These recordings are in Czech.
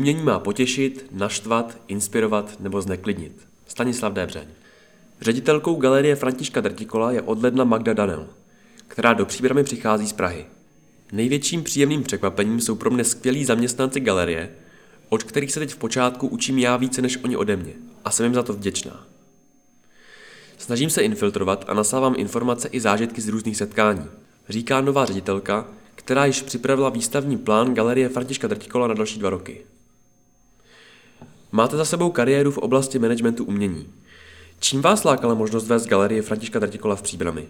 Umění má potěšit, naštvat, inspirovat nebo zneklidnit. Stanislav Débřeň. Ředitelkou galerie Františka Drtikola je od ledna Magda Danel, která do příbramy přichází z Prahy. Největším příjemným překvapením jsou pro mě skvělí zaměstnanci galerie, od kterých se teď v počátku učím já více než oni ode mě a jsem jim za to vděčná. Snažím se infiltrovat a nasávám informace i zážitky z různých setkání, říká nová ředitelka, která již připravila výstavní plán Galerie Františka Drtikola na další dva roky. Máte za sebou kariéru v oblasti managementu umění. Čím vás lákala možnost vést Galerie Františka Drtikola v Příbrami?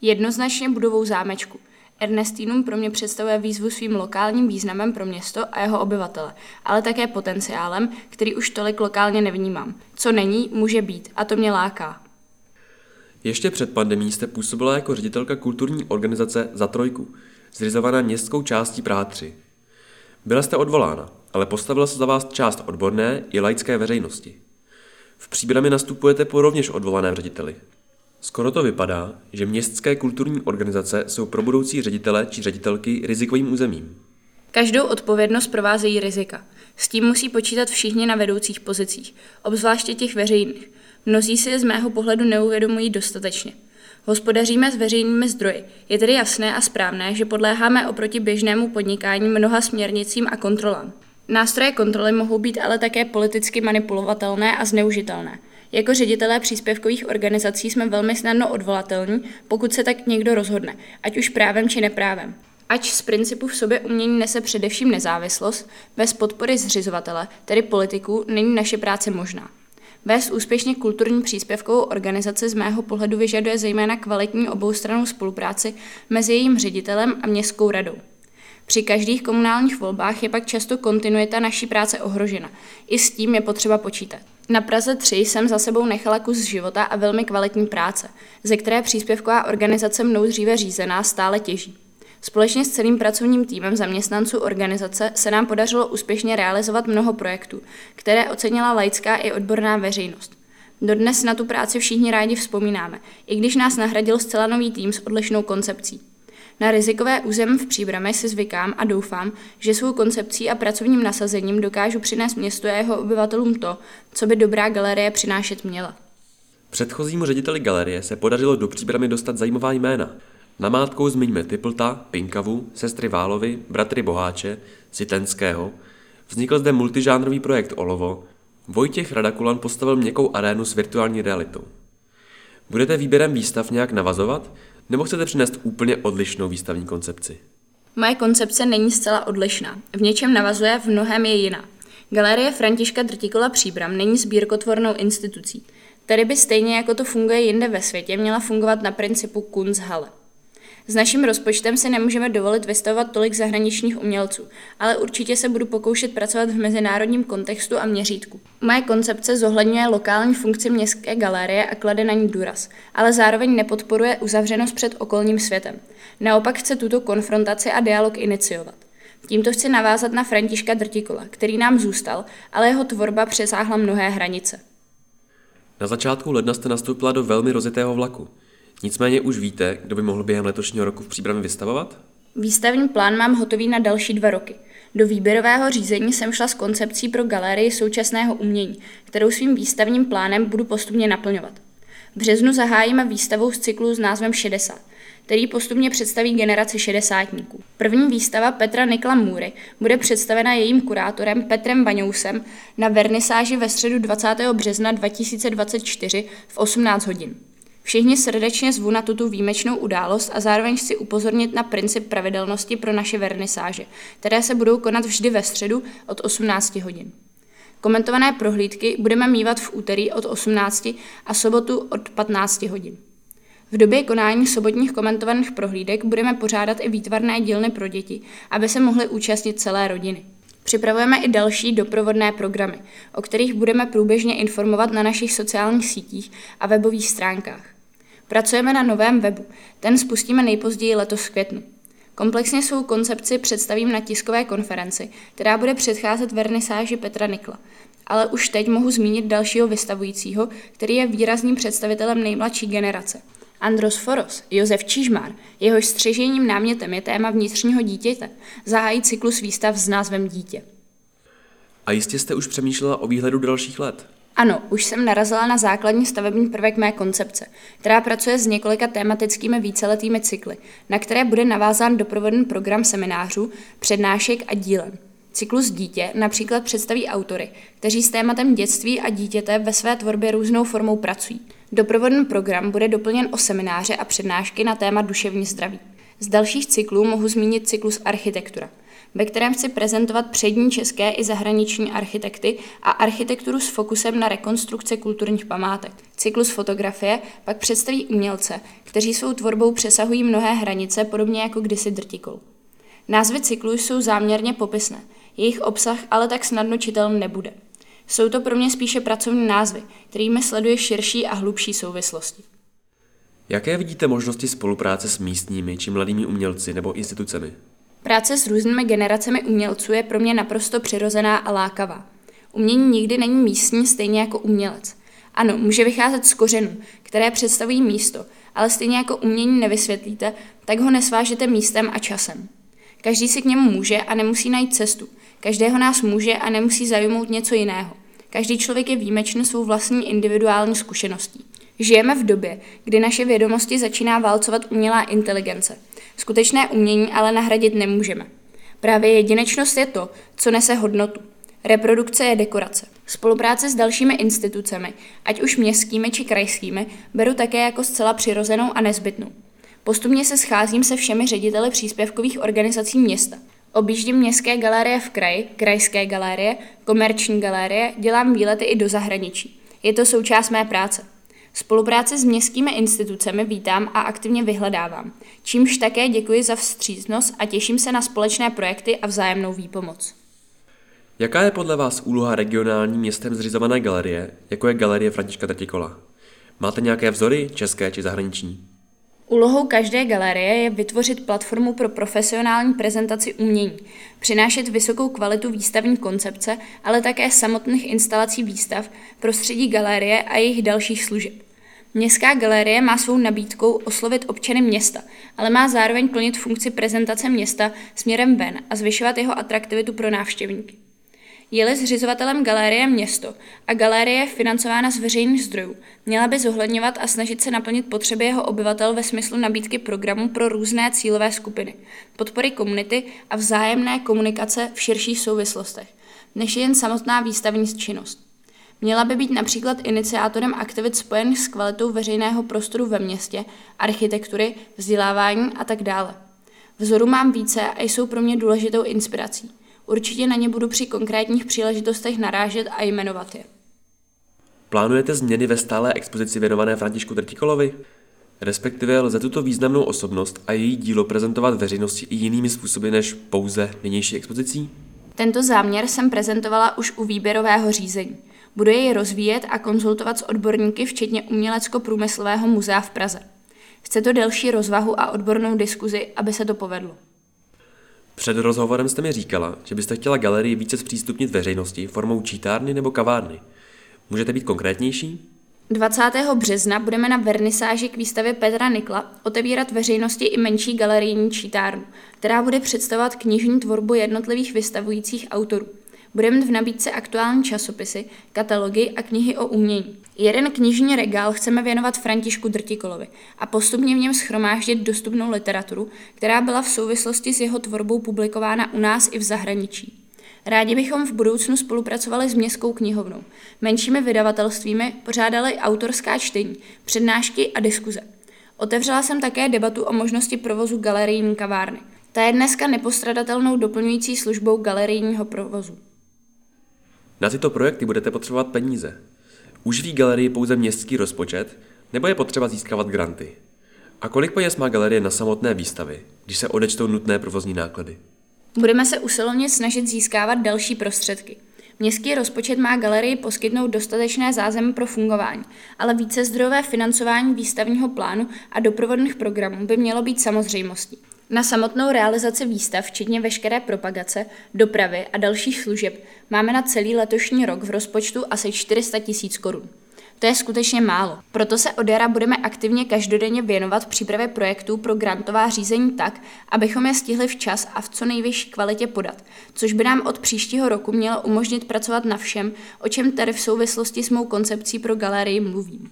Jednoznačně budovou zámečku. Ernestinum pro mě představuje výzvu svým lokálním významem pro město a jeho obyvatele, ale také potenciálem, který už tolik lokálně nevnímám. Co není, může být a to mě láká. Ještě před pandemí jste působila jako ředitelka kulturní organizace Za trojku, zřizovaná městskou částí Praha 3. Byla jste odvolána, ale postavila se za vás část odborné i laické veřejnosti. V příbrami nastupujete po rovněž odvolaném řediteli. Skoro to vypadá, že městské kulturní organizace jsou pro budoucí ředitele či ředitelky rizikovým územím. Každou odpovědnost provázejí rizika. S tím musí počítat všichni na vedoucích pozicích, obzvláště těch veřejných. Mnozí si je z mého pohledu neuvědomují dostatečně. Hospodaříme s veřejnými zdroji. Je tedy jasné a správné, že podléháme oproti běžnému podnikání mnoha směrnicím a kontrolám. Nástroje kontroly mohou být ale také politicky manipulovatelné a zneužitelné. Jako ředitelé příspěvkových organizací jsme velmi snadno odvolatelní, pokud se tak někdo rozhodne, ať už právem či neprávem. Ač z principu v sobě umění nese především nezávislost, bez podpory zřizovatele, tedy politiků, není naše práce možná. Vést úspěšně kulturní příspěvkovou organizaci z mého pohledu vyžaduje zejména kvalitní oboustrannou spolupráci mezi jejím ředitelem a městskou radou. Při každých komunálních volbách je pak často kontinuita naší práce ohrožena. I s tím je potřeba počítat. Na Praze 3 jsem za sebou nechala kus života a velmi kvalitní práce, ze které příspěvková organizace mnou dříve řízená stále těží. Společně s celým pracovním týmem zaměstnanců organizace se nám podařilo úspěšně realizovat mnoho projektů, které ocenila laická i odborná veřejnost. Dodnes na tu práci všichni rádi vzpomínáme, i když nás nahradil zcela nový tým s odlišnou koncepcí. Na rizikové území v Příbrami si zvykám a doufám, že svou koncepcí a pracovním nasazením dokážu přinést městu a jeho obyvatelům to, co by dobrá galerie přinášet měla. Předchozímu řediteli galerie se podařilo do Příbramy dostat zajímavá jména. Namátkou zmiňme Typlta, Pinkavu, sestry Válovy, bratry Boháče, Sitenského. Vznikl zde multižánrový projekt Olovo. Vojtěch Radakulan postavil měkkou arénu s virtuální realitou. Budete výběrem výstav nějak navazovat, nebo chcete přinést úplně odlišnou výstavní koncepci? Moje koncepce není zcela odlišná. V něčem navazuje, v mnohem je jiná. Galerie Františka Drtikola Příbram není sbírkotvornou institucí. Tady by stejně jako to funguje jinde ve světě, měla fungovat na principu Kunsthalle. S naším rozpočtem si nemůžeme dovolit vystavovat tolik zahraničních umělců, ale určitě se budu pokoušet pracovat v mezinárodním kontextu a měřítku. Moje koncepce zohledňuje lokální funkci městské galerie a klade na ní důraz, ale zároveň nepodporuje uzavřenost před okolním světem. Naopak chce tuto konfrontaci a dialog iniciovat. Tímto chci navázat na Františka Drtikola, který nám zůstal, ale jeho tvorba přesáhla mnohé hranice. Na začátku ledna jste nastoupila do velmi rozitého vlaku. Nicméně už víte, kdo by mohl během letošního roku v přípravě vystavovat? Výstavní plán mám hotový na další dva roky. Do výběrového řízení jsem šla s koncepcí pro galerii současného umění, kterou svým výstavním plánem budu postupně naplňovat. V březnu zahájíme výstavu z cyklu s názvem 60, který postupně představí generaci šedesátníků. První výstava Petra Nikla Můry bude představena jejím kurátorem Petrem Baňousem na vernisáži ve středu 20. března 2024 v 18 hodin. Všichni srdečně zvu na tuto výjimečnou událost a zároveň chci upozornit na princip pravidelnosti pro naše vernisáže, které se budou konat vždy ve středu od 18 hodin. Komentované prohlídky budeme mývat v úterý od 18 a sobotu od 15 hodin. V době konání sobotních komentovaných prohlídek budeme pořádat i výtvarné dílny pro děti, aby se mohly účastnit celé rodiny. Připravujeme i další doprovodné programy, o kterých budeme průběžně informovat na našich sociálních sítích a webových stránkách. Pracujeme na novém webu, ten spustíme nejpozději letos v květnu. Komplexně svou koncepci představím na tiskové konferenci, která bude předcházet vernisáži Petra Nikla. Ale už teď mohu zmínit dalšího vystavujícího, který je výrazným představitelem nejmladší generace. Andros Foros, Josef Čížmár, jehož střežením námětem je téma vnitřního dítěte, zahájí cyklus výstav s názvem Dítě. A jistě jste už přemýšlela o výhledu dalších let. Ano, už jsem narazila na základní stavební prvek mé koncepce, která pracuje s několika tematickými víceletými cykly, na které bude navázán doprovodný program seminářů, přednášek a dílen. Cyklus Dítě například představí autory, kteří s tématem dětství a dítěte ve své tvorbě různou formou pracují. Doprovodný program bude doplněn o semináře a přednášky na téma duševní zdraví. Z dalších cyklů mohu zmínit cyklus Architektura, ve kterém chci prezentovat přední české i zahraniční architekty a architekturu s fokusem na rekonstrukce kulturních památek. Cyklus fotografie pak představí umělce, kteří svou tvorbou přesahují mnohé hranice, podobně jako kdysi drtikol. Názvy cyklů jsou záměrně popisné, jejich obsah ale tak snadno čitelný nebude. Jsou to pro mě spíše pracovní názvy, kterými sleduje širší a hlubší souvislosti. Jaké vidíte možnosti spolupráce s místními či mladými umělci nebo institucemi? Práce s různými generacemi umělců je pro mě naprosto přirozená a lákavá. Umění nikdy není místní stejně jako umělec. Ano, může vycházet z kořenů, které představují místo, ale stejně jako umění nevysvětlíte, tak ho nesvážete místem a časem. Každý si k němu může a nemusí najít cestu. Každého nás může a nemusí zajmout něco jiného. Každý člověk je výjimečný svou vlastní individuální zkušeností. Žijeme v době, kdy naše vědomosti začíná válcovat umělá inteligence. Skutečné umění ale nahradit nemůžeme. Právě jedinečnost je to, co nese hodnotu. Reprodukce je dekorace. Spolupráce s dalšími institucemi, ať už městskými či krajskými, beru také jako zcela přirozenou a nezbytnou. Postupně se scházím se všemi řediteli příspěvkových organizací města. Objíždím městské galerie v kraji, krajské galerie, komerční galerie, dělám výlety i do zahraničí. Je to součást mé práce. Spolupráce s městskými institucemi vítám a aktivně vyhledávám, čímž také děkuji za vstřícnost a těším se na společné projekty a vzájemnou výpomoc. Jaká je podle vás úloha regionální městem zřizované galerie, jako je Galerie Františka Trtikola? Máte nějaké vzory, české či zahraniční? Úlohou každé galerie je vytvořit platformu pro profesionální prezentaci umění, přinášet vysokou kvalitu výstavní koncepce, ale také samotných instalací výstav, prostředí galerie a jejich dalších služeb. Městská galerie má svou nabídkou oslovit občany města, ale má zároveň plnit funkci prezentace města směrem ven a zvyšovat jeho atraktivitu pro návštěvníky. Je-li zřizovatelem galerie město a galerie je financována z veřejných zdrojů, měla by zohledňovat a snažit se naplnit potřeby jeho obyvatel ve smyslu nabídky programů pro různé cílové skupiny, podpory komunity a vzájemné komunikace v širších souvislostech, než jen samotná výstavní činnost. Měla by být například iniciátorem aktivit spojených s kvalitou veřejného prostoru ve městě, architektury, vzdělávání a tak dále. Vzoru mám více a jsou pro mě důležitou inspirací. Určitě na ně budu při konkrétních příležitostech narážet a jmenovat je. Plánujete změny ve stálé expozici věnované Františku Trtikolovi? Respektive lze tuto významnou osobnost a její dílo prezentovat veřejnosti i jinými způsoby než pouze nynější expozicí? Tento záměr jsem prezentovala už u výběrového řízení. Budu jej rozvíjet a konzultovat s odborníky, včetně Umělecko-průmyslového muzea v Praze. Chce to delší rozvahu a odbornou diskuzi, aby se to povedlo. Před rozhovorem jste mi říkala, že byste chtěla galerii více zpřístupnit veřejnosti formou čítárny nebo kavárny. Můžete být konkrétnější? 20. března budeme na vernisáži k výstavě Petra Nikla otevírat veřejnosti i menší galerijní čítárnu, která bude představovat knižní tvorbu jednotlivých vystavujících autorů. Budeme mít v nabídce aktuální časopisy, katalogy a knihy o umění. Jeden knižní regál chceme věnovat Františku Drtikolovi a postupně v něm schromáždit dostupnou literaturu, která byla v souvislosti s jeho tvorbou publikována u nás i v zahraničí. Rádi bychom v budoucnu spolupracovali s Městskou knihovnou, menšími vydavatelstvími, pořádali autorská čtení, přednášky a diskuze. Otevřela jsem také debatu o možnosti provozu galerijní kavárny. Ta je dneska nepostradatelnou doplňující službou galerijního provozu. Na tyto projekty budete potřebovat peníze. Uživí galerii pouze městský rozpočet, nebo je potřeba získávat granty? A kolik peněz má galerie na samotné výstavy, když se odečtou nutné provozní náklady? Budeme se usilovně snažit získávat další prostředky. Městský rozpočet má galerii poskytnout dostatečné zázemí pro fungování, ale více zdrojové financování výstavního plánu a doprovodných programů by mělo být samozřejmostí. Na samotnou realizaci výstav, včetně veškeré propagace, dopravy a dalších služeb, máme na celý letošní rok v rozpočtu asi 400 tisíc korun. To je skutečně málo. Proto se od jara budeme aktivně každodenně věnovat přípravě projektů pro grantová řízení tak, abychom je stihli včas a v co nejvyšší kvalitě podat, což by nám od příštího roku mělo umožnit pracovat na všem, o čem tady v souvislosti s mou koncepcí pro galerii mluvím.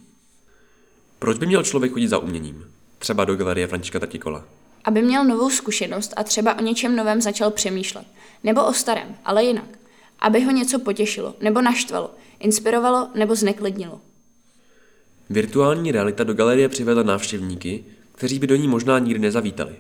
Proč by měl člověk chodit za uměním? Třeba do galerie Františka Tatikola. Aby měl novou zkušenost a třeba o něčem novém začal přemýšlet. Nebo o starém, ale jinak. Aby ho něco potěšilo, nebo naštvalo, inspirovalo nebo zneklidnilo. Virtuální realita do galerie přivedla návštěvníky, kteří by do ní možná nikdy nezavítali.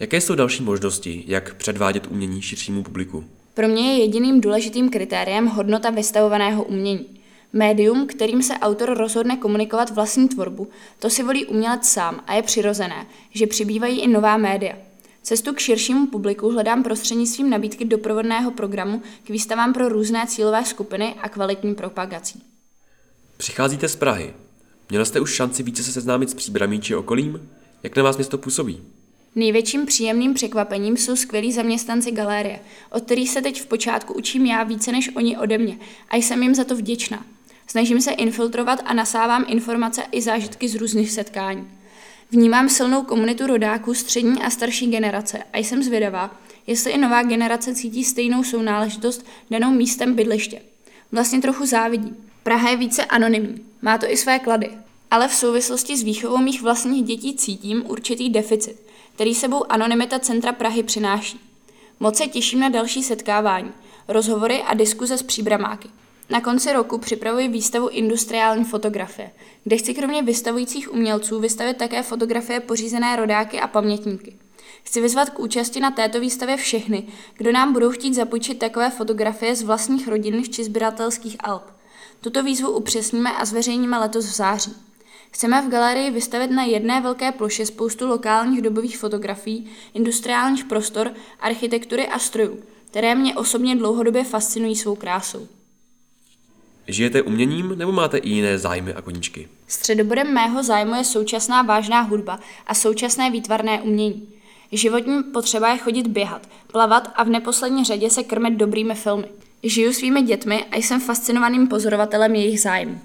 Jaké jsou další možnosti, jak předvádět umění širšímu publiku? Pro mě je jediným důležitým kritériem hodnota vystavovaného umění. Médium, kterým se autor rozhodne komunikovat vlastní tvorbu, to si volí umělec sám a je přirozené, že přibývají i nová média. Cestu k širšímu publiku hledám prostřednictvím nabídky doprovodného programu k výstavám pro různé cílové skupiny a kvalitní propagací. Přicházíte z Prahy. Měl jste už šanci více se seznámit s příbramí či okolím? Jak na vás město působí? Největším příjemným překvapením jsou skvělí zaměstnanci galérie, od kterých se teď v počátku učím já více než oni ode mě a jsem jim za to vděčná. Snažím se infiltrovat a nasávám informace i zážitky z různých setkání. Vnímám silnou komunitu rodáků střední a starší generace a jsem zvědavá, jestli i nová generace cítí stejnou sounáležitost danou místem bydliště. Vlastně trochu závidím. Praha je více anonymní, má to i své klady, ale v souvislosti s výchovou mých vlastních dětí cítím určitý deficit, který sebou anonymita centra Prahy přináší. Moc se těším na další setkávání, rozhovory a diskuze s příbramáky. Na konci roku připravuji výstavu industriální fotografie, kde chci kromě vystavujících umělců vystavit také fotografie pořízené rodáky a pamětníky. Chci vyzvat k účasti na této výstavě všechny, kdo nám budou chtít zapůjčit takové fotografie z vlastních rodinných či sběratelských alb. Tuto výzvu upřesníme a zveřejníme letos v září. Chceme v galerii vystavit na jedné velké ploše spoustu lokálních dobových fotografií, industriálních prostor, architektury a strojů, které mě osobně dlouhodobě fascinují svou krásou. Žijete uměním nebo máte i jiné zájmy a koníčky? Středobodem mého zájmu je současná vážná hudba a současné výtvarné umění. Životní potřeba je chodit běhat, plavat a v neposlední řadě se krmit dobrými filmy. Žiju svými dětmi a jsem fascinovaným pozorovatelem jejich zájmu.